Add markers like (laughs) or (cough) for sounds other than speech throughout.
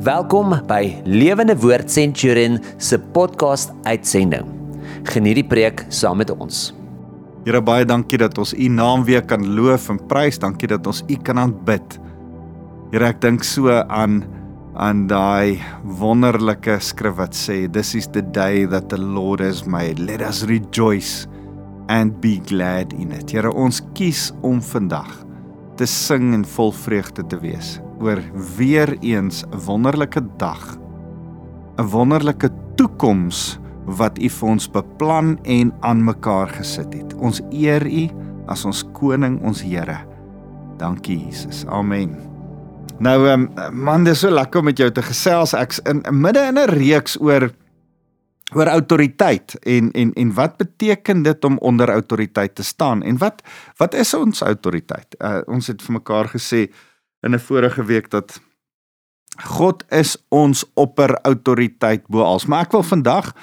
Welkom by Lewende Woord Centurion se podcast uitsending. Geniet die preek saam met ons. Here baie dankie dat ons U naam weer kan loof en prys. Dankie dat ons U kan aanbid. Here ek dink so aan aan daai wonderlike skrif wat sê this is the day that the Lord has made. Let us rejoice and be glad in it. Here ons kies om vandag te sing en vol vreugde te wees oor weer eens 'n wonderlike dag. 'n Wonderlike toekoms wat U vir ons beplan en aan mekaar gesit het. Ons eer U as ons koning, ons Here. Dankie Jesus. Amen. Nou um, man, dis so lekker om met jou te gesels. Ek's in midde in 'n reeks oor oor autoriteit en en en wat beteken dit om onder autoriteit te staan en wat wat is ons autoriteit? Uh, ons het vir mekaar gesê in 'n vorige week dat God is ons opper autoriteit bo alles. Maar ek wil vandag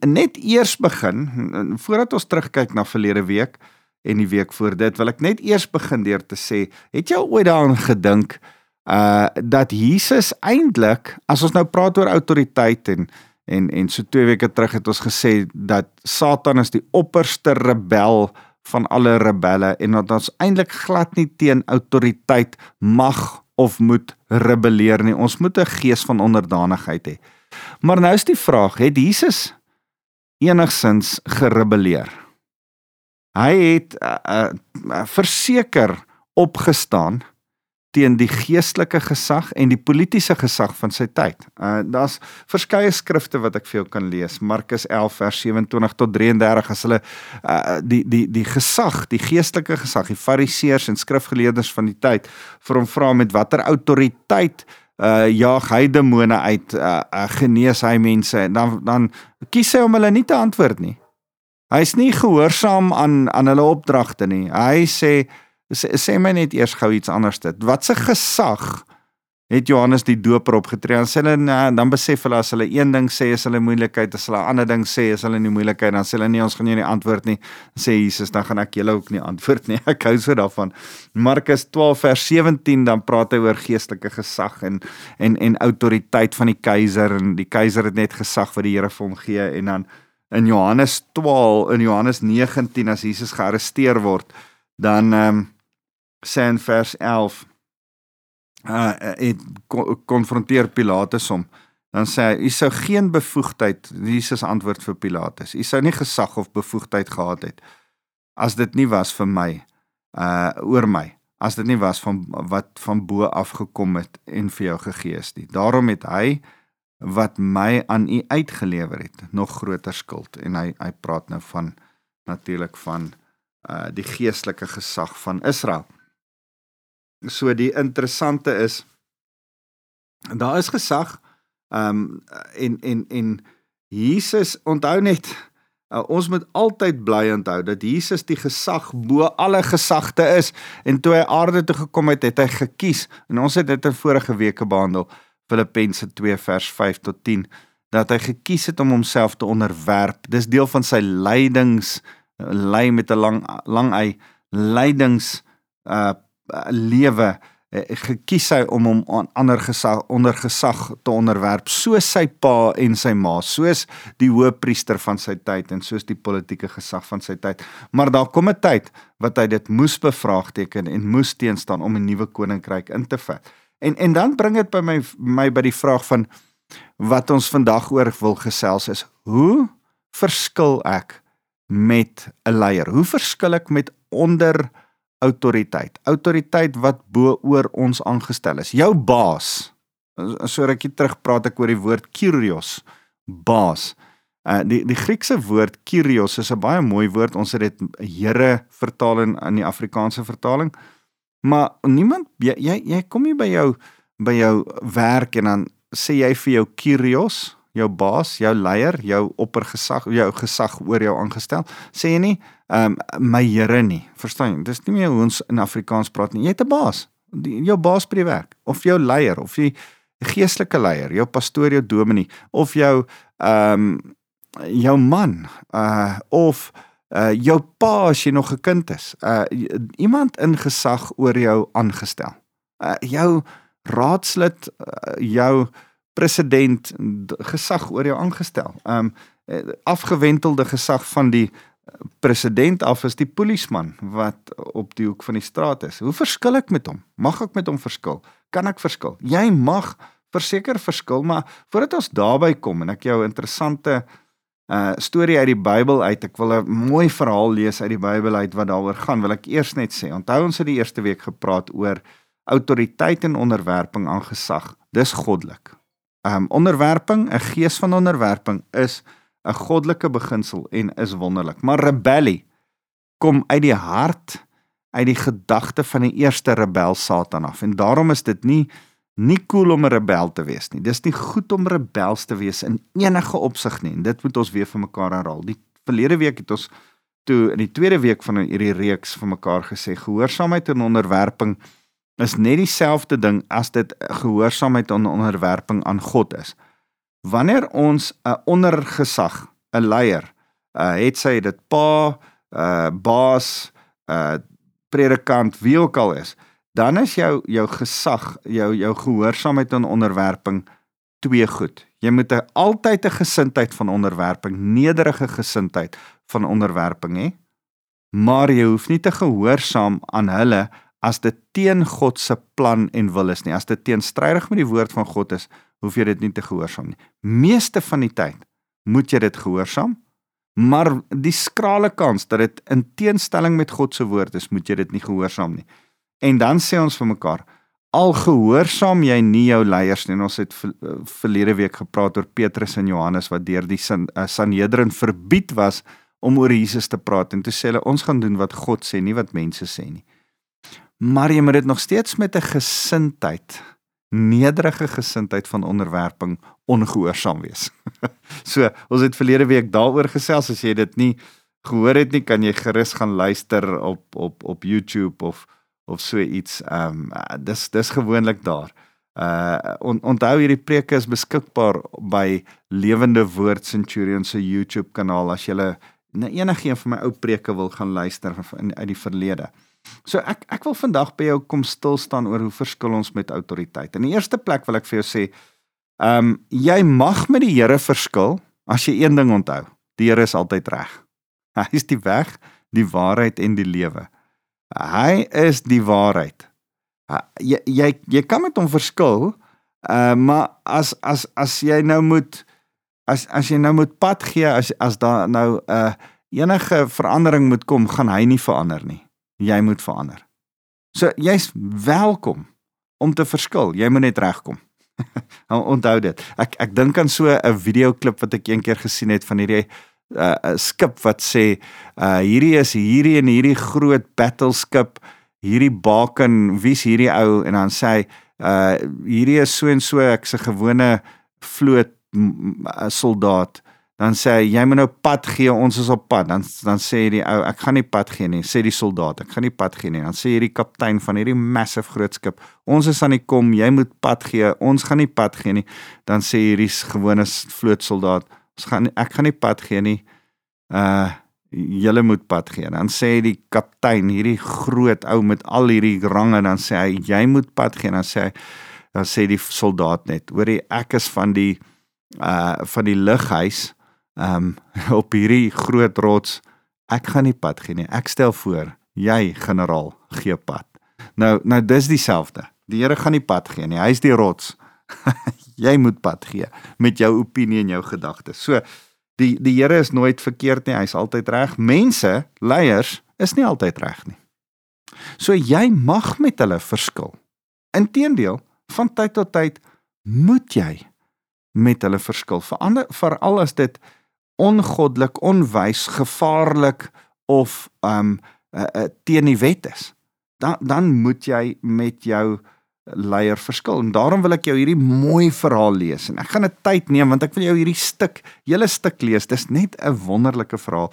net eers begin voordat ons terugkyk na verlede week en die week voor dit wil ek net eers begin deur te sê, het jy ooit daaraan gedink uh dat Jesus eintlik as ons nou praat oor autoriteit en En en so 2 weke terug het ons gesê dat Satan is die opperste rebel van alle rebelle en dat ons eintlik glad nie teen autoriteit mag of moet rebelleer nie. Ons moet 'n gees van onderdanigheid hê. Maar nou is die vraag, het Jesus enigsins gerebelleer? Hy het uh, uh, verseker opgestaan teen die geestelike gesag en die politieke gesag van sy tyd. Uh daar's verskeie skrifte wat ek vir jou kan lees. Markus 11 vers 27 tot 33 as hulle uh die die die gesag, die geestelike gesag, die fariseërs en skrifgeleerdes van die tyd vir hom vra met watter autoriteit uh jaag hy demone uit, uh, uh genees hy mense en dan dan kies hy om hulle nie te antwoord nie. Hy's nie gehoorsaam aan aan hulle opdragte nie. Hy sê sê, sê my net eers gou iets anders dit. Wat se gesag het Johannes die Doper opgetree? Dan sê hulle nee, dan besef hulle as hulle een ding sê is hulle moeilikheid, as hulle 'n ander ding sê is hulle nie moeilikheid, dan sê hulle nee, ons gaan jou nie antwoord nie. Dan sê Jesus, dan gaan ek julle ook nie antwoord nie. (laughs) Ek hou so daarvan. Markus 12 vers 17 dan praat hy oor geestelike gesag en en en autoriteit van die keiser en die keiser het net gesag wat die Here vir hom gee en dan in Johannes 12 in Johannes 19 as Jesus gearresteer word dan ehm um, sê in vers 11 uh het konfronteer Pilatus hom. Dan sê hy: "U sou geen bevoegdheid," Jesus antwoord vir Pilatus. "U sou nie gesag of bevoegdheid gehad het as dit nie was vir my uh oor my, as dit nie was van wat van bo af gekom het en vir jou gegee is nie. Daarom het hy wat my aan u uitgelewer het, nog groter skuld." En hy hy praat nou van natuurlik van uh die geestelike gesag van Israel. So die interessante is daar is gesag ehm um, en en en Jesus onthou net uh, ons moet altyd bly onthou dat Jesus die gesag bo alle gesagte is. En toe hy aarde toe gekom het het hy gekies en ons het dit in vorige weke behandel Filippense 2 vers 5 tot 10 dat hy gekies het om homself te onderwerp. Dis deel van sy lydings ly met 'n lang lang hy lydings uh lewe eh, gekies hy om hom aan ander gesag onder gesag te onderwerp soos sy pa en sy ma soos die hoëpriester van sy tyd en soos die politieke gesag van sy tyd. Maar daar kom 'n tyd wat hy dit moes bevraagteken en moes teenstaan om 'n nuwe koninkryk in te vat. En en dan bring dit by my my by die vraag van wat ons vandag oor wil gesels is hoe verskil ek met 'n leier? Hoe verskil ek met onder autoriteit. Autoriteit wat bo oor ons aangestel is. Jou baas. So rukkie terug praat ek oor die woord kyrios, baas. Uh die die Griekse woord kyrios is 'n baie mooi woord. Ons het dit Here vertaal in in die Afrikaanse vertaling. Maar niemand jy jy, jy kom hier by jou by jou werk en dan sê jy vir jou kyrios jou baas, jou leier, jou oppergesag, jou gesag oor jou aangestel, sê jy nie ehm um, my Here nie. Verstaan jy? Dis nie meer hoe ons in Afrikaans praat nie. Jy het 'n baas. Die, jou baas by die werk of jou leier of jy geestelike leier, jou pastoor, jou dominee of jou ehm um, jou man uh of uh jou pa as jy nog 'n kind is. Uh iemand in gesag oor jou aangestel. Uh jou raadslid uh, jou president gesag oor jou aangestel. Um afgewentelde gesag van die president af is die polisieman wat op die hoek van die straat is. Hoe verskil ek met hom? Mag ek met hom verskil? Kan ek verskil? Jy mag verseker verskil, maar voordat ons daarby kom en ek jou interessante uh storie uit die Bybel uit, ek wil 'n mooi verhaal lees uit die Bybel uit wat daaroor gaan, wil ek eers net sê. Onthou ons het die eerste week gepraat oor autoriteit en onderwerping aan gesag. Dis goddelik. Um onderwerping, 'n gees van onderwerping is 'n goddelike beginsel en is wonderlik. Maar rebellie kom uit die hart, uit die gedagte van die eerste rebel Satan af. En daarom is dit nie nie cool om 'n rebel te wees nie. Dis nie goed om rebels te wees in enige opsig nie. En dit moet ons weer vir mekaar herhaal. Die verlede week het ons toe in die tweede week van hierdie reeks vir mekaar gesê gehoorsaamheid en onderwerping is net dieselfde ding as dit gehoorsaamheid en onderwerping aan God is. Wanneer ons 'n ondergesag, 'n leier, uh, het sy dit pa, uh, baas, uh, predikant, wie ook al is, dan is jou jou gesag, jou jou gehoorsaamheid en onderwerping twee goed. Jy moet 'n altyd 'n gesindheid van onderwerping, nederige gesindheid van onderwerping hê. Maar jy hoef nie te gehoorsaam aan hulle as dit teen God se plan en wil is nie. As dit teenstrydig met die woord van God is, hoef jy dit nie te gehoorsaam nie. Meeste van die tyd moet jy dit gehoorsaam. Maar die skrale kans dat dit in teenstelling met God se woord is, moet jy dit nie gehoorsaam nie. En dan sê ons vir mekaar, al gehoorsaam jy nie jou leiers nie. Ons het eh, verlede week gepraat oor Petrus en Johannes wat deur die eh, Sanhedrin verbied was om oor Jesus te praat en toe sê hulle ons gaan doen wat God sê, nie wat mense sê nie. Maar jy moet dit nog steeds met 'n gesindheid, nederige gesindheid van onderwerping ongehoorsaam wees. (laughs) so, ons het verlede week daaroor gesels as jy dit nie gehoor het nie, kan jy gerus gaan luister op op op YouTube of of so iets. Ehm um, dis dis gewoonlik daar. Uh on, onthou hierdie preke is beskikbaar by Lewende Woord Centurion se YouTube kanaal as jy na enigiets van my ou preke wil gaan luister in uit die verlede. So ek ek wil vandag by jou kom stil staan oor hoe verskil ons met autoriteit. In die eerste plek wil ek vir jou sê, ehm um, jy mag met die Here verskil as jy een ding onthou. Die Here is altyd reg. (laughs) Hy is die weg, die waarheid en die lewe. Hy is die waarheid. Jy jy jy kan met hom verskil, uh, maar as as as jy nou moet as as jy nou moet pad gee as as daar nou 'n uh, enige verandering moet kom, gaan hy nie verander nie. Jy moet verander. So jy's welkom om te verskil. Jy moet net regkom. (laughs) Onthou dit. Ek ek dink aan so 'n videoklip wat ek eendag gesien het van hierdie uh, 'n skip wat sê uh hierdie is hierdie en hierdie groot battleskip hierdie baken wie's hierdie ou en dan sê hy uh hierdie is so en so ek's 'n gewone vloot soldaat dan sê hy jy moet nou pad gee ons is op pad dan dan sê die ou ek gaan nie pad gee nie sê die soldaat ek gaan nie pad gee nie dan sê hierdie kaptein van hierdie massive groot skip ons is aan die kom jy moet pad gee ons gaan nie pad gee nie dan sê hierdie gewone vloot soldaat ons gaan ek gaan nie pad gee nie. Uh julle moet pad gee. Dan sê die kaptein, hierdie groot ou met al hierdie range, dan sê hy jy moet pad gee. Dan sê hy dan sê die soldaat net, hoorie ek is van die uh van die lughuis um (laughs) op hierdie groot rots. Ek gaan nie pad gee nie. Ek stel voor, jy generaal gee pad. Nou nou dis dieselfde. Die Here gaan nie pad gee nie. Hy's die rots. (laughs) jy moet pad gee met jou opinie en jou gedagtes. So die die Here is nooit verkeerd nie, hy's altyd reg. Mense, leiers is nie altyd reg nie. So jy mag met hulle verskil. Inteendeel, van tyd tot tyd moet jy met hulle verskil. Veral as dit ongoddelik, onwys, gevaarlik of um uh, uh, teen die wet is. Dan dan moet jy met jou leier verskil. En daarom wil ek jou hierdie mooi verhaal lees. En ek gaan 'n tyd neem want ek wil jou hierdie stuk, hele stuk lees. Dis net 'n wonderlike verhaal.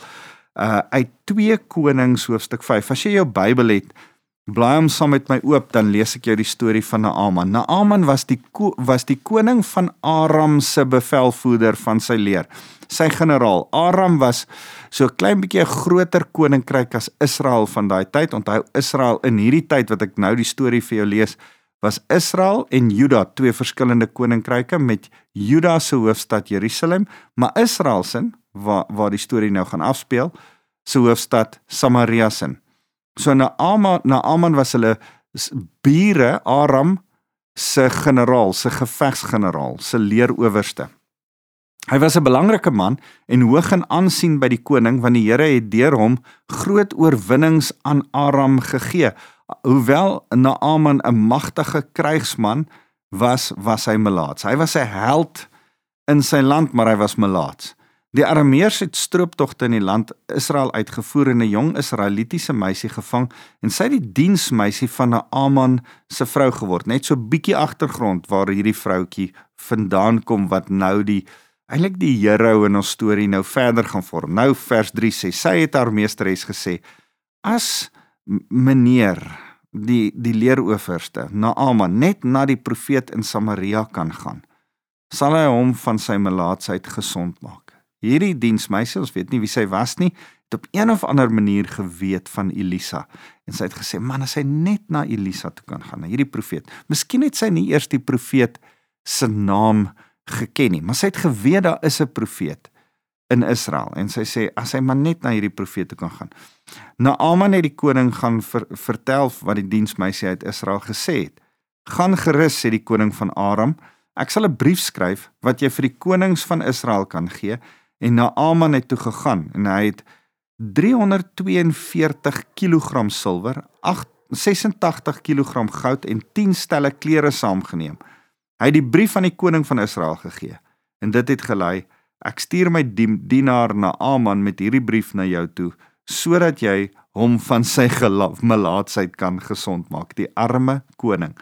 Uh uit 2 Konings hoofstuk 5. As jy jou Bybel het, blaai hom saam met my oop, dan lees ek jou die storie van Naaman. Naaman was die was die koning van Aram se bevelvoerder van sy leer. Sy generaal. Aram was so klein bietjie 'n groter koninkryk as Israel van daai tyd. Onthou Israel in hierdie tyd wat ek nou die storie vir jou lees, was Israel en Juda twee verskillende koninkryke met Juda se hoofstad Jerusalem, maar Israel se waar waar die storie nou gaan afspeel, se hoofstad Samaria se. So Naaman Naaman was hulle bure Aram se generaal, se gevegsgeneraal, se leerowerste. Hy was 'n belangrike man en hoog in aansien by die koning want die Here het deur hom groot oorwinnings aan Aram gegee. Hoewel Naaman 'n magtige krygsman was, was hy melaats. Hy was 'n held in sy land, maar hy was melaats. Die Arameërs het strooptogte in die land Israel uitgevoer en 'n jong Israelitiese meisie gevang en sy het die diensmeisie van Naaman se vrou geword. Net so bietjie agtergrond waar hierdie vroutjie vandaan kom wat nou die eintlik die hero in ons storie nou verder gaan vorm. Nou vers 3 sê sy het haar meesteres gesê: "As meneer die die leerooferste Naaman net na die profeet in Samaria kan gaan, sal hy hom van sy melaatsheid gesond maak." Hierdie diensmeisie, ons weet nie wie sy was nie, het op een of ander manier geweet van Elisa en sy het gesê, "Man, as hy net na Elisa toe kan gaan, na hierdie profeet. Miskien het sy nie eers die profeet se naam geken nie, maar sy het geweet daar is 'n profeet in Israel en sy sê as hy maar net na hierdie profeet toe kan gaan. Naaman het die koning gaan ver, vertel wat die diensmeisie uit Israel gesê het. Gaan gerus sê die koning van Aram, ek sal 'n brief skryf wat jy vir die konings van Israel kan gee en Naaman het toe gegaan en hy het 342 kg silwer, 86 kg goud en 10 stelle klere saamgeneem. Hy het die brief aan die koning van Israel gegee en dit het gelei: Ek stuur my dienaar Naaman met hierdie brief na jou toe sodat jy hom van sy melaatsheid kan gesond maak, die arme koning.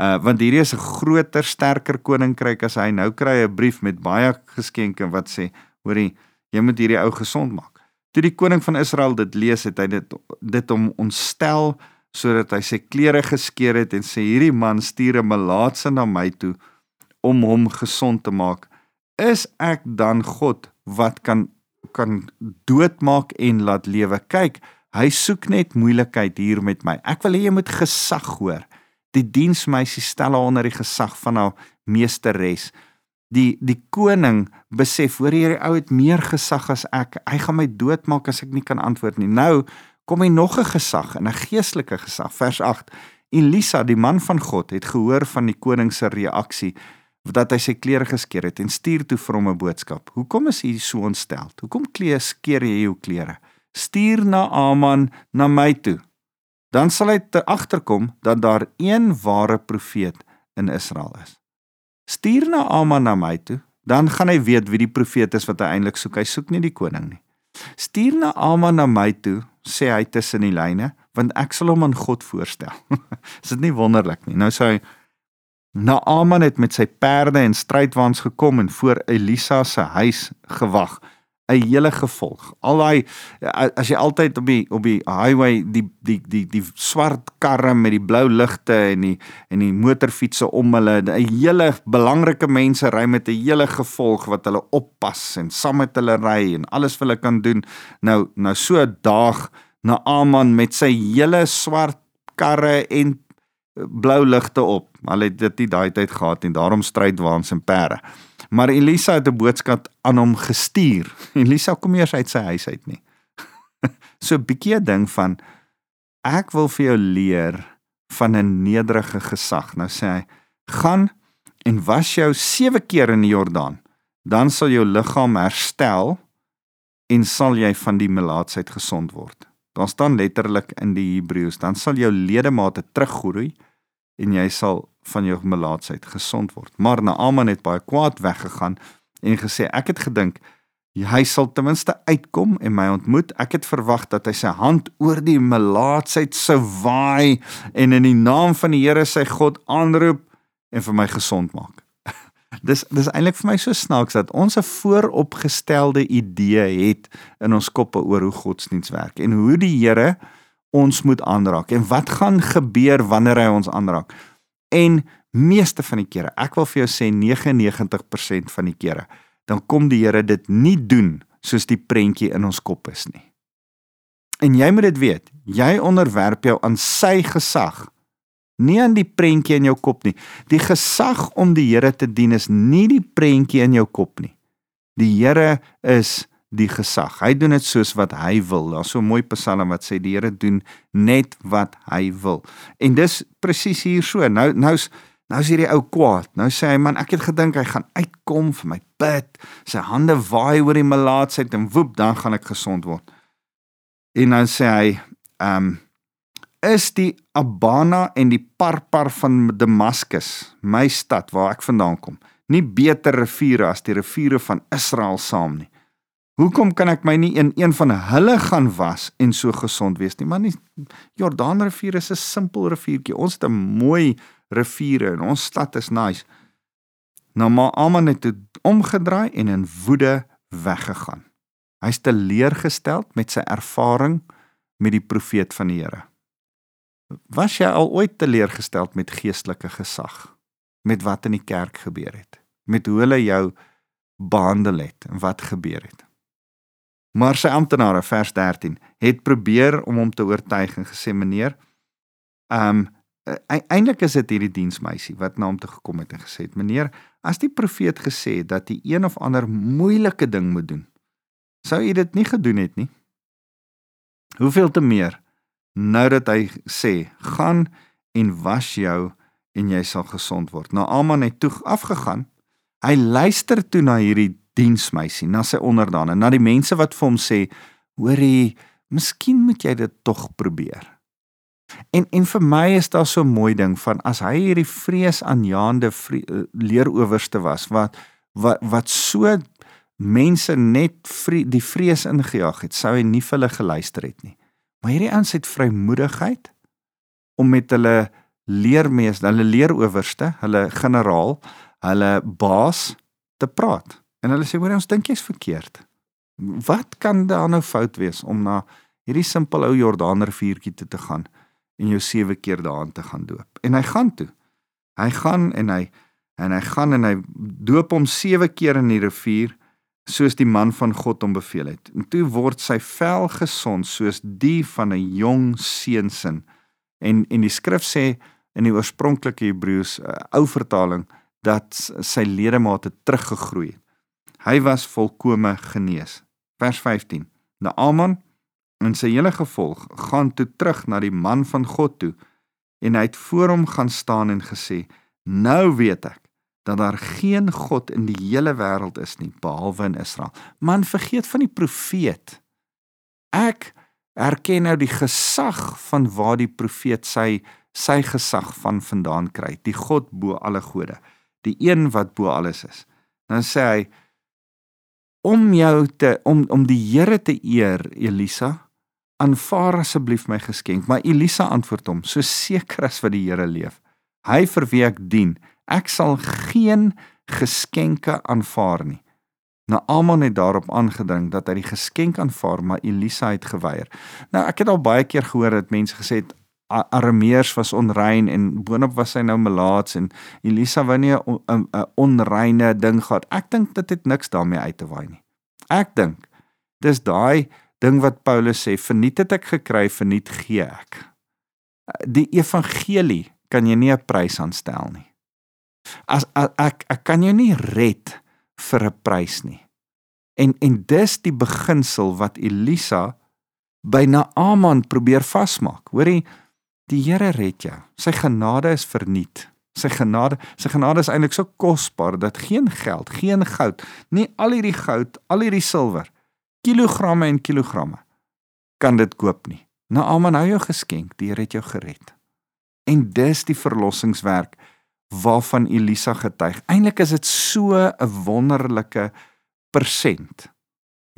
Uh want hierdie is 'n groter, sterker koninkryk as hy nou kry 'n brief met baie geskenke wat sê hoorie, jy moet hierdie ou gesond maak. Toe die koning van Israel dit lees, het hy dit dit hom ontstel sodat hy sy klere geskeur het en sê hierdie man stuur 'n melaatse na my toe om hom gesond te maak. Is ek dan God wat kan kan doodmaak en laat lewe? Kyk, hy soek net moeilikheid hier met my. Ek wil hê jy moet gesag hoor. Die diensmeisie stel haar onder die gesag van haar meesteres die die koning besef hoor hierdie ou het meer gesag as ek. Hy gaan my doodmaak as ek nie kan antwoord nie. Nou kom hy nog 'n gesag, 'n geestelike gesag. Vers 8. Elisa, die man van God, het gehoor van die koning se reaksie dat hy sy klere geskeur het en stuur toe vir hom 'n boodskap. Hoekom is hy so ontstel? Hoekom kleë skeer jy jou klere? Stuur na Aman na my toe. Dan sal hy ter agterkom dat daar een ware profeet in Israel is stuur na Aman na my toe, dan gaan hy weet wie die profeet is wat hy eintlik soek. Hy soek nie die koning nie. Stuur na Aman na my toe, sê hy tussen die lyne, want ek sal hom aan God voorstel. (laughs) is dit nie wonderlik nie? Nou sê hy Naaman het met sy perde en strydwaans gekom en voor Elisa se huis gewag. 'n hele gevolg. Al daai as jy altyd op die op die highway die die die die swart karre met die blou ligte en die en die motorfietsse om hulle, 'n hele belangrike mense ry met 'n hele gevolg wat hulle oppas en saam met hulle ry en alles wat hulle kan doen. Nou nou so 'n dag na Aman met sy hele swart karre en blou ligte op. Hulle het dit nie daai tyd gehad en daarom strydwaans en perde. Maar Elisa het 'n boodskap aan hom gestuur. (laughs) Elisa kom eers uit sy huis uit nie. (laughs) so 'n bietjie 'n ding van ek wil vir jou leer van 'n nederige gesag. Nou sê hy: "Gaan en was jou 7 keer in die Jordaan, dan sal jou liggaam herstel en sal jy van die melaatsheid gesond word." Daar staan letterlik in die Hebreëus, dan sal jou ledemate teruggroei en jy sal van jou melaatsheid gesond word. Maar Naaman het baie kwaad weggegaan en gesê ek het gedink hy sal ten minste uitkom en my ontmoet. Ek het verwag dat hy sy hand oor die melaatsheid sou waai en in die naam van die Here sy God aanroep en vir my gesond maak. (laughs) dis dis eintlik vir my so snaaks dat ons 'n vooropgestelde idee het in ons koppe oor hoe godsdiens werk en hoe die Here ons moet aanraak en wat gaan gebeur wanneer hy ons aanraak. En meeste van die kere, ek wil vir jou sê 99% van die kere, dan kom die Here dit nie doen soos die prentjie in ons kop is nie. En jy moet dit weet, jy onderwerp jou aan sy gesag, nie aan die prentjie in jou kop nie. Die gesag om die Here te dien is nie die prentjie in jou kop nie. Die Here is die gesag. Hy doen dit soos wat hy wil. Daar's so 'n mooi Psalm wat sê die Here doen net wat hy wil. En dis presies hier so. Nou nou's nou is hierdie ou kwaad. Nou sê hy man, ek het gedink hy gaan uitkom vir my bid. Sy hande waai oor die melaatsheid en woep, dan gaan ek gesond word. En dan sê hy, ehm um, is die Abana en die Parpar van Damaskus, my stad waar ek vandaan kom, nie beter riviere as die riviere van Israel saam nie. Hoekom kan ek my nie in een van hulle gaan was en so gesond wees nie? Man, die Jordaanrivier is 'n simpel riviertjie. Ons het 'n mooi riviere en ons stad is nice. Nou maar Aman het omgedraai en in woede weggegaan. Hy's teleurgestel met sy ervaring met die profeet van die Here. Was jy al ooit teleurgestel met geestelike gesag? Met wat in die kerk gebeur het? Met hoe hulle jou behandel het en wat gebeur het? Maar sy amptenare vers 13 het probeer om hom te oortuig en gesê meneer, ehm um, eintlik is dit hierdie diensmeisie wat na hom toe gekom het en gesê het meneer, as die profeet gesê het dat hy een of ander moeilike ding moet doen, Sou u dit nie gedoen het nie? Hoeveel te meer nou dat hy sê, gaan en was jou en jy sal gesond word. Nou Aman het toe afgegaan. Hy luister toe na hierdie diensmeisie, na sy onderdane, na die mense wat vir hom sê, hoorie, miskien moet jy dit tog probeer. En en vir my is daar so 'n mooi ding van as hy hierdie vreesaanjaende vre, leeroowerste was wat wat wat so mense net vre die vrees ingejaag het, sou hy nie vir hulle geluister het nie. Maar hierdie ouens het vrymoedigheid om met hulle leermeester, hulle leeroowerste, hulle generaal, hulle baas te praat. En hulle sê hoor ons dink jy's verkeerd. Wat kan daar nou fout wees om na hierdie simpel ou Jordaanriviertjie toe te gaan en jou sewe keer daarin te gaan doop? En hy gaan toe. Hy gaan en hy en hy gaan en hy doop hom sewe keer in die rivier soos die man van God hom beveel het. En toe word sy vel gesond soos die van 'n jong seunsin. En en die skrif sê in die oorspronklike Hebreëus uh, ou vertaling dat sy ledemate teruggegroei het. Hy was volkome genees. Vers 15. Naaman en sy hele gevolg gaan toe terug na die man van God toe en hy het voor hom gaan staan en gesê: "Nou weet ek dat daar geen God in die hele wêreld is nie behalwe in Israel. Man vergeet van die profeet. Ek erken nou die gesag van waar die profeet sy sy gesag van vandaan kry, die God bo alle gode, die een wat bo alles is. Dan sê hy om jou te om om die Here te eer, Elisa, aanvaar asseblief my geskenk. Maar Elisa antwoord hom: "So seker as wat die Here leef, hy vir wie ek dien, ek sal geen geskenke aanvaar nie. Naaman het daarop aangedring dat hy die geskenk aanvaar, maar Elisa het geweier. Nou ek het al baie keer gehoor dat mense gesê het Arameers was onrein en boonop was hy nou melaats en Elisa wou nie 'n onreine ding gehad. Ek dink dit het niks daarmee uit te waai nie. Ek dink dis daai ding wat Paulus sê, verniet het ek gekry, verniet gee ek. Die evangelie kan jy nie 'n prys aanstel nie. As, as ek ek kan jou nie red vir 'n prys nie. En en dis die beginsel wat Elisa by Naaman probeer vasmaak. Hoorie, die Here red jou. Sy genade is verniet. Sy genade, sy genade is eintlik so kosbaar dat geen geld, geen goud, nie al hierdie goud, al hierdie silwer, kilogramme en kilogramme kan dit koop nie. Naaman hou jou geskenk, die Here het jou gered. En dis die verlossingswerk waarvan Elisa getuig. Eintlik is dit so 'n wonderlike persent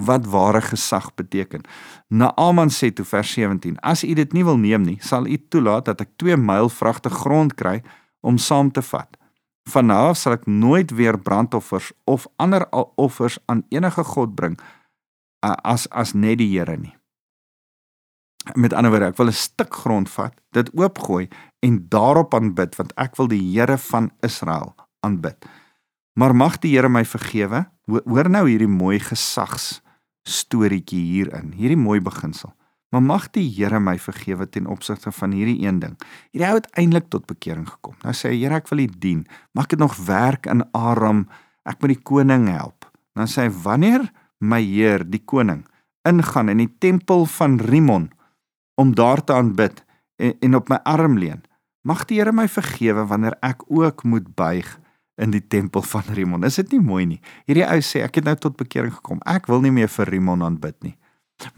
wat ware gesag beteken. Naaman sê toe vers 17: As u dit nie wil neem nie, sal u toelaat dat ek 2 myl vragte grond kry om saam te vat. Vanaf sal ek nooit weer brandoffers of ander offers aan enige god bring as as net die Here nie. Met ander woorde, ek wil 'n stuk grond vat, dit oopgooi en daarop aanbid want ek wil die Here van Israel aanbid. Maar mag die Here my vergewe. Hoor nou hierdie mooi gesags storieetjie hierin, hierdie mooi beginsel. Maar mag die Here my vergewe ten opsigte van hierdie een ding. Hierdie ou het eintlik tot bekering gekom. Nou sê hy, Here, ek wil U dien. Mag dit nog werk in Aram. Ek moet die koning help. Dan sê hy, wanneer my Heer, die koning, ingaan in die tempel van Rimon om daar te aanbid en, en op my arm leun, mag die Here my vergewe wanneer ek ook moet buig in die tempel van Rimon. Is dit nie mooi nie? Hierdie ou sê ek het nou tot bekering gekom. Ek wil nie meer vir Rimon aanbid nie.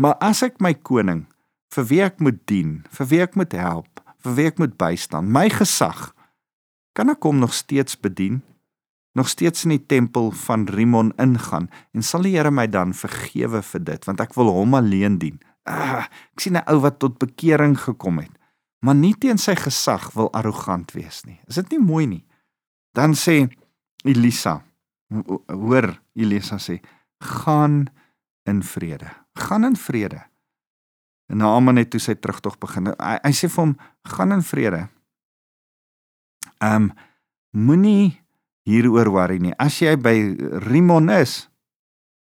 Maar as ek my koning vir wie ek moet dien, vir wie ek moet help, vir wie ek moet bystaan, my gesag, kan ek hom nog steeds bedien? Nog steeds in die tempel van Rimon ingaan en sal die Here my dan vergewe vir dit want ek wil hom alleen dien. Ah, ek sien 'n ou wat tot bekering gekom het, maar nie teen sy gesag wil arrogant wees nie. Is dit nie mooi nie? Dan sê Elisa, hoor Elisa sê, gaan in vrede. Gaan in vrede. En Naaman het toe sy terugtog begin. Hy, hy sê vir hom, gaan in vrede. Ehm um, moenie hieroor worry nie. As jy by Rimon is,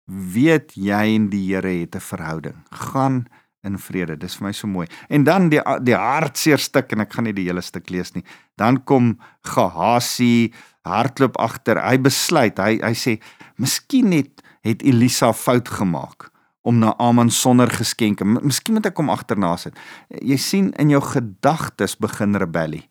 weet jy en die Here het 'n verhouding. Gaan in vrede. Dis vir my so mooi. En dan die die hartseer stuk en ek gaan nie die hele stuk lees nie. Dan kom Gehasi hardloop agter. Hy besluit, hy hy sê, "Miskien het het Elisa fout gemaak om na Aman sonder geskenke. Miskien moet ek hom agterna sit. Jy sien in jou gedagtes begin rebellie.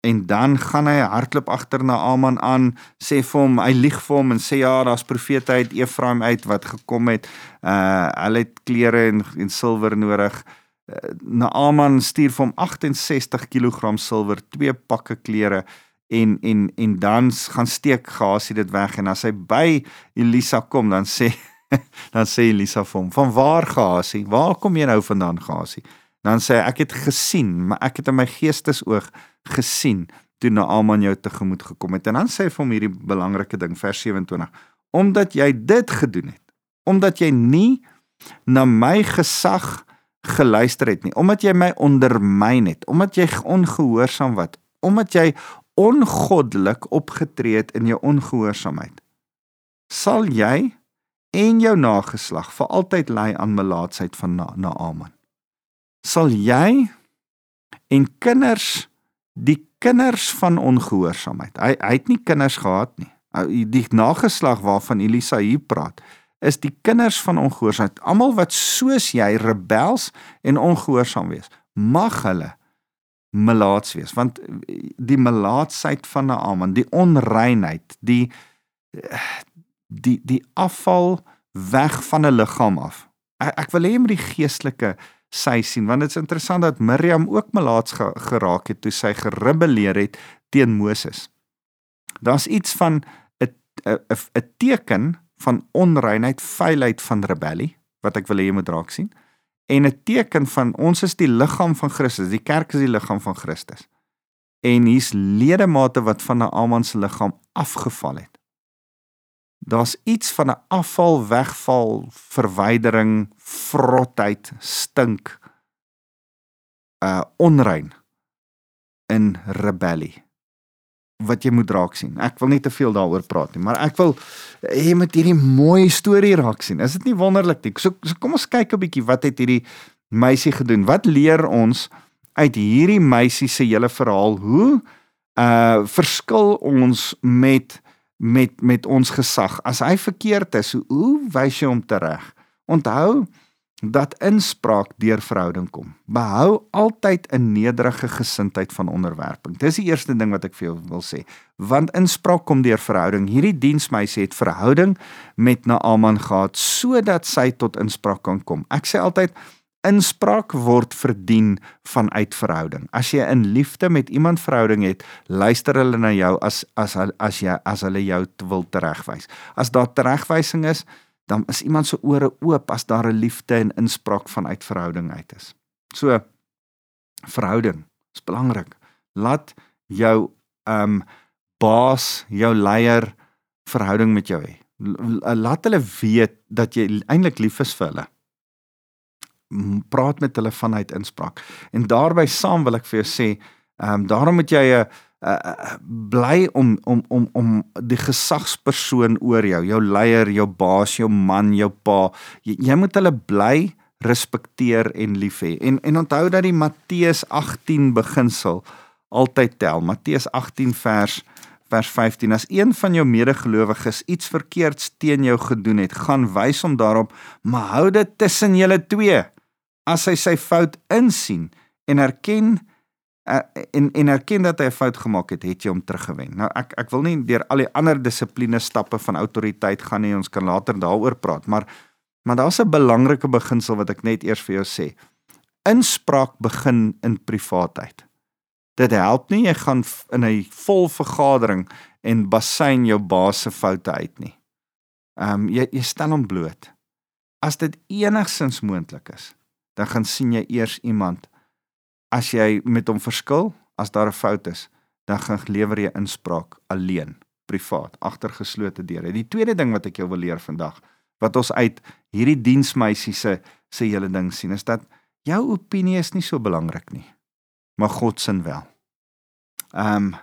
En dan gaan hy hardloop agter na Aman aan, sê vir hom, hy lieg vir hom en sê ja, daar's profete uit Efraim uit wat gekom het. Uh hulle het klere en en silwer nodig. Uh, Naaman stuur vir hom 68 kg silwer, twee pakke klere en en en dan gaan steek Gasie dit weg en as hy by Elisa kom dan sê (laughs) dan sê Elisa vir hom van waar Gasie waar kom jy nou vandaan Gasie dan sê hy ek het gesien maar ek het in my geestesoog gesien toe Naaman jou tegemoet gekom het en dan sê hy vir hom hierdie belangrike ding vers 27 omdat jy dit gedoen het omdat jy nie na my gesag geluister het nie omdat jy my ondermyn het omdat jy ongehoorsaam wat omdat jy ongoddelik opgetree het in jou ongehoorsaamheid, sal jy en jou nageslag vir altyd ly aan melaatsheid van Naaman. Sal jy en kinders die kinders van ongehoorsaamheid. Hy hy het nie kinders gehad nie. Die nageslag waarvan Elisa hier praat, is die kinders van ongehoorsaamheid. Almal wat soos jy rebels en ongehoorsaam wees, mag hulle melaats wees want die melaatsheid van Naaman die onreinheid die die die afval weg van 'n liggaam af ek, ek wil hê jy moet die geestelike sy sien want dit is interessant dat Miriam ook melaats geraak het toe sy gerebelleer het teen Moses daar's iets van 'n 'n 'n teken van onreinheid feilheid van rebellie wat ek wil hê jy moet raak sien en 'n teken van ons is die liggaam van Christus. Die kerk is die liggaam van Christus. En hier's ledemate wat van 'n Aman se liggaam afgeval het. Daar's iets van 'n afval, wegval, verwydering, vrotheid, stink, uh onrein in rebellie wat jy moet raak sien. Ek wil nie te veel daaroor praat nie, maar ek wil hê met hierdie mooi storie raak sien. Is dit nie wonderlik nie? So, so kom ons kyk 'n bietjie wat het hierdie meisie gedoen? Wat leer ons uit hierdie meisie se hele verhaal? Hoe uh verskil ons met met met ons gesag? As hy verkeerd is, hoe, wys jy hom tereg? Onthou dat inspraak deur verhouding kom. Behou altyd 'n nederige gesindheid van onderwerping. Dis die eerste ding wat ek vir jou wil sê. Want inspraak kom deur verhouding. Hierdie diensmeisie het verhouding met Naaman gehad sodat sy tot inspraak kan kom. Ek sê altyd inspraak word verdien vanuit verhouding. As jy in liefde met iemand verhouding het, luister hulle na jou as as as jy as hulle jou wil teregwys. As daar teregwysing is, dan is iemand se ore oop as daar 'n liefde en inspraak vanuit verhouding uit is. So verhouding is belangrik. Laat jou ehm um, baas, jou leier verhouding met jou hê. Laat hulle weet dat jy eintlik lief is vir hulle. Praat met hulle vanuit inspraak. En daarbey saam wil ek vir jou sê, ehm um, daarom moet jy 'n uh, bly om om om om die gesagspersoon oor jou, jou leier, jou baas, jou man, jou pa, jy, jy moet hulle bly respekteer en lief hê. En en onthou dat die Matteus 18 beginsel altyd tel. Matteus 18 vers vers 15 as een van jou medegelowiges iets verkeerds teen jou gedoen het, gaan wys hom daarop, maar hou dit tussen julle twee. As hy sy fout insien en erken en en erken dat hy 'n fout gemaak het, het jy hom teruggewen. Nou ek ek wil nie deur al die ander dissipline stappe van autoriteit gaan nie, ons kan later daaroor praat, maar maar daar's 'n belangrike beginsel wat ek net eers vir jou sê. Inspraak begin in privaatheid. Dit help nie jy gaan in 'n vol vergadering en basyn jou baas se foute uit nie. Ehm um, jy jy stel hom bloot. As dit enigsins moontlik is, dan gaan sien jy eers iemand as jy met hom verskil, as daar 'n fout is, dan gaan lewer jy inspraak alleen, privaat, agter geslote deure. Die tweede ding wat ek jou wil leer vandag, wat ons uit hierdie diensmeisie se se hele ding sien, is dat jou opinie is nie so belangrik nie maar God se wel. Ehm um,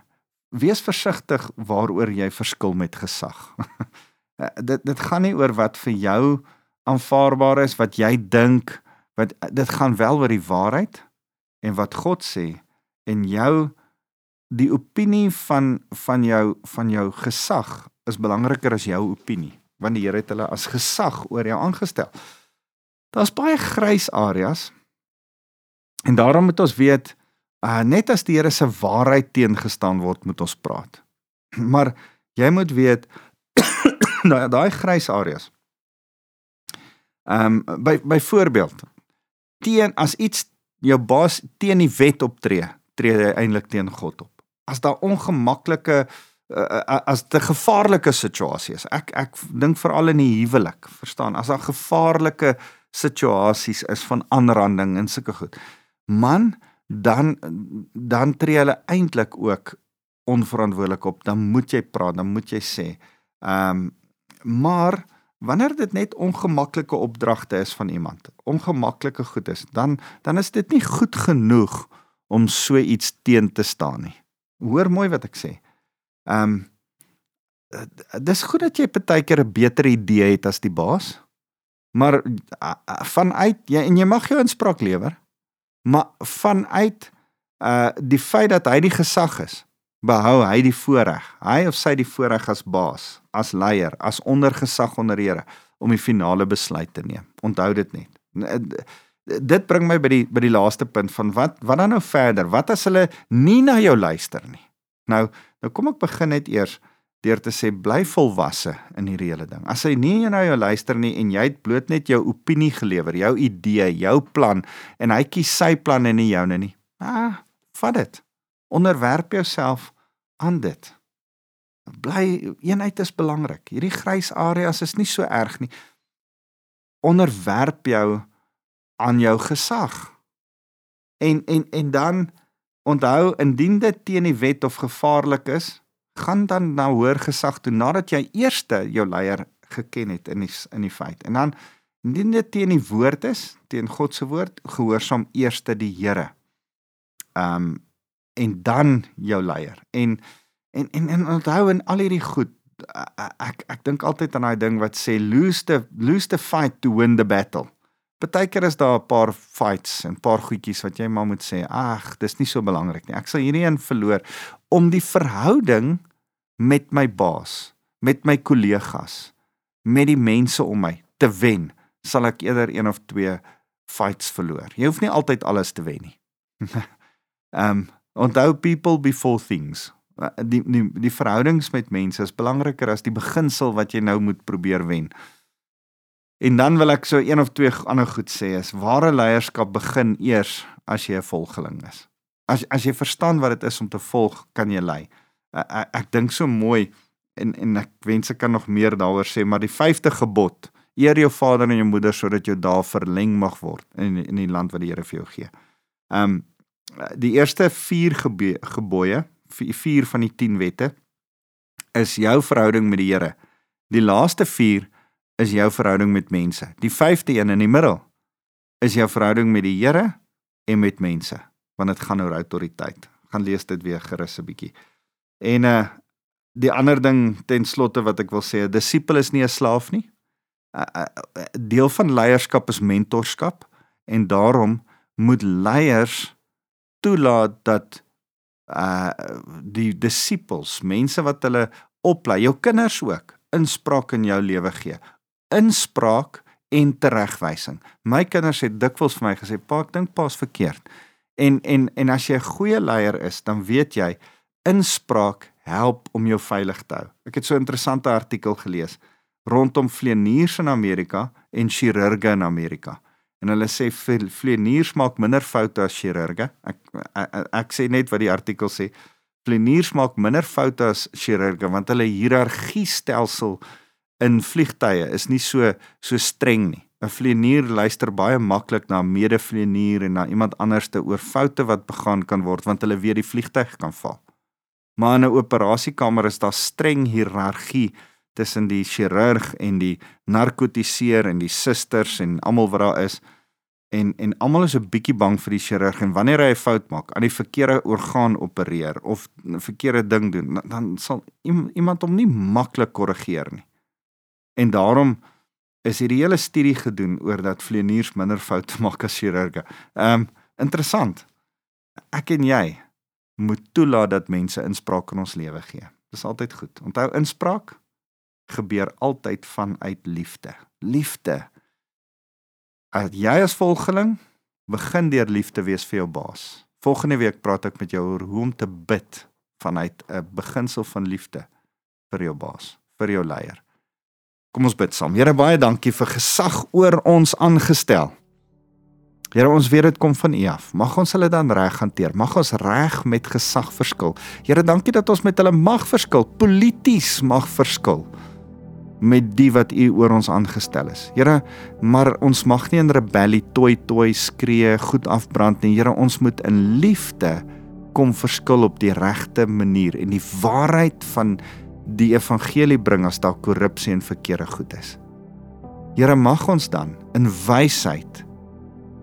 wees versigtig waaroor jy verskil met gesag. (laughs) dit dit gaan nie oor wat vir jou aanvaarbaar is, wat jy dink, wat dit gaan wel oor die waarheid en wat God sê en jou die opinie van van jou van jou gesag is belangriker as jou opinie want die Here het hulle as gesag oor jou aangestel. Daar's baie grys areas. En daarom moet ons weet uh, net as die Here se waarheid teengestaan word, moet ons praat. (clears throat) Maar jy moet weet (clears throat) daai grys areas. Ehm um, by byvoorbeeld teen as iets jou baas teen die wet optree, tree hy eintlik teen God op. As daar ongemaklike uh, as 'n gevaarlike situasie is. Ek ek dink veral in die huwelik, verstaan? As daar gevaarlike situasies is van aanranding en sulke goed. Man, dan dan tree hulle eintlik ook onverantwoordelik op. Dan moet jy praat, dan moet jy sê. Ehm um, maar wanneer dit net ongemaklike opdragte is van iemand, ongemaklike goed is, dan dan is dit nie goed genoeg om so iets teen te staan nie. Hoor mooi wat ek sê. Ehm um, dis goed dat jy partykeer 'n beter idee het as die baas. Maar vanuit jy en jy mag jou inspraak lewer maar vanuit uh die feit dat hy die gesag is, behou hy die voorreg. Hy of sy die voorreg as baas, as leier, as ondergesag onder Here om die finale besluit te neem. Onthou dit net. Dit bring my by die by die laaste punt van wat wat dan nou verder? Wat as hulle nie na jou luister nie? Nou, nou kom ek begin net eers deur te sê bly volwasse in hierdie hele ding. As hy nie na jou luister nie en jy het bloot net jou opinie gelewer, jou idee, jou plan en hy kies sy plan en nie joune nie. Ah, vat dit. Onderwerp jouself aan dit. Bly eenheid is belangrik. Hierdie grys areas is nie so erg nie. Onderwerp jou aan jou gesag. En en en dan onthou indien dit teen die wet of gevaarlik is, gaan dan na hoër gesag toe nadat jy eerste jou leier geken het in die in die feit. En dan indien dit teen die woord is, teen God se woord, gehoorsaam eerste die Here. Ehm um, en dan jou leier. En en en, en onthou in al hierdie goed ek ek dink altyd aan daai ding wat sê lose the lose the fight to win the battle. Partykeer is daar 'n paar fights en 'n paar goedjies wat jy maar moet sê, ag, dis nie so belangrik nie. Ek sal hierdie een verloor om die verhouding met my baas, met my kollegas, met die mense om my te wen, sal ek eerder een of twee fights verloor. Jy hoef nie altyd alles te wen nie. (laughs) Ehm um, onthou people before things. Die die die verhoudings met mense is belangriker as die beginsel wat jy nou moet probeer wen. En dan wil ek so een of twee ander goed sê is ware leierskap begin eers as jy 'n volgeling is. As as jy verstaan wat dit is om te volg, kan jy lei ek, ek dink so mooi en en ek wens ek kan nog meer daaroor sê, maar die 5de gebod, eer jou vader en jou moeder sodat jou dae verleng mag word in in die land wat die Here vir jou gee. Um die eerste 4 gebooie, 4 van die 10 wette is jou verhouding met die Here. Die laaste 4 is jou verhouding met mense. Die 5de een in die middel is jou verhouding met die Here en met mense, want dit gaan oor autoriteit. Gaan lees dit weer gerus 'n bietjie. En uh die ander ding ten slotte wat ek wil sê, 'n disipel is nie 'n slaaf nie. deel van leierskap is mentorskap en daarom moet leiers toelaat dat uh die disippels, mense wat hulle oplei, jou kinders ook, inspraak in jou lewe gee. Inspraak en teregwysing. My kinders het dikwels vir my gesê, "Pa, ek dink pa's verkeerd." En en en as jy 'n goeie leier is, dan weet jy inspraak help om jou veilig te hou. Ek het so 'n interessante artikel gelees rondom vleeniers in Amerika en chirurge in Amerika. En hulle sê vleeniers maak minder foute as chirurge. Ek, ek ek sê net wat die artikel sê. Vleeniers maak minder foute as chirurge want hulle hiërargiestelsel in vliegtye is nie so so streng nie. 'n Vleenier luister baie maklik na 'n medevleenier en na iemand anderste oor foute wat begaan kan word want hulle weet die vliegtyg kan val. Maar in 'n operasiekamer is daar streng hiërargie tussen die chirurg en die narkotiseer en die susters en almal wat daar is en en almal is 'n bietjie bang vir die chirurg en wanneer hy 'n fout maak, aan die verkeerde orgaan opereer of 'n verkeerde ding doen, dan, dan sal iemand hom nie maklik korrigeer nie. En daarom is hierdie hele studie gedoen oor dat vleeniers minder foute (laughs) maak as chirurge. Ehm um, interessant. Ek en jy moet toelaat dat mense inspraak in ons lewe gee. Dis altyd goed. Onthou inspraak gebeur altyd vanuit liefde. Liefde. As jy as volgeling begin deur liefde wees vir jou baas. Volgende week praat ek met jou oor hoe om te bid vanuit 'n beginsel van liefde vir jou baas, vir jou leier. Kom ons bid saam. Here baie dankie vir gesag oor ons aangestel. Here ons weet dit kom van U af. Mag ons hulle dan reg hanteer. Mag ons reg met gesag verskil. Here dankie dat ons met hulle mag verskil, polities mag verskil met die wat U oor ons aangestel is. Here, maar ons mag nie in rebellie toi toi skree, goed afbrand nie. Here, ons moet in liefde kom verskil op die regte manier en die waarheid van die evangelie bring as daar korrupsie en verkeerde goed is. Here, mag ons dan in wysheid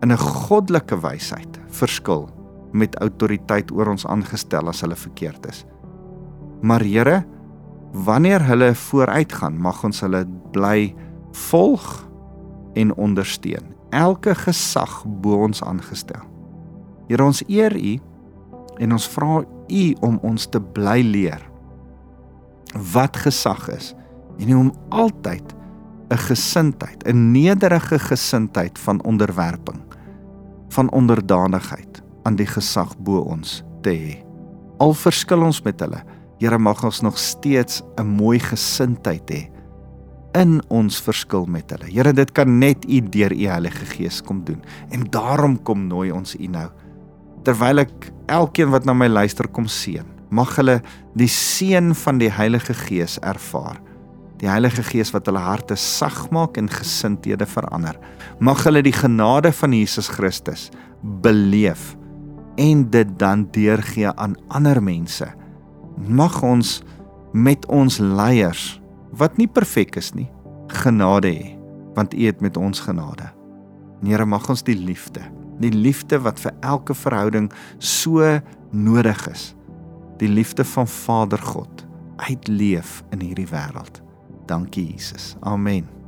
in 'n goddelike wysheid verskil met autoriteit oor ons aangestel as hulle verkeerd is. Maar Here, wanneer hulle vooruit gaan, mag ons hulle bly volg en ondersteun. Elke gesag bo ons aangestel. Here ons eer U en ons vra U om ons te bly leer wat gesag is en om altyd 'n gesindheid, 'n nederige gesindheid van onderwerping, van onderdanigheid aan die gesag bo ons te hê. Al verskil ons met hulle, Here mag ons nog steeds 'n mooi gesindheid hê in ons verskil met hulle. Here, dit kan net U deur U Heilige Gees kom doen. En daarom kom nooi ons U nou. Terwyl ek elkeen wat na my luister kom seën, mag hulle die seën van die Heilige Gees ervaar. Die Heilige Gees wat hulle harte sag maak en gesindhede verander. Mag hulle die genade van Jesus Christus beleef en dit dan deurgee aan ander mense mag ons met ons leiers wat nie perfek is nie genade hê want U het met ons genade. En Here mag ons die liefde, die liefde wat vir elke verhouding so nodig is, die liefde van Vader God uitleef in hierdie wêreld. Dankie Jesus. Amen.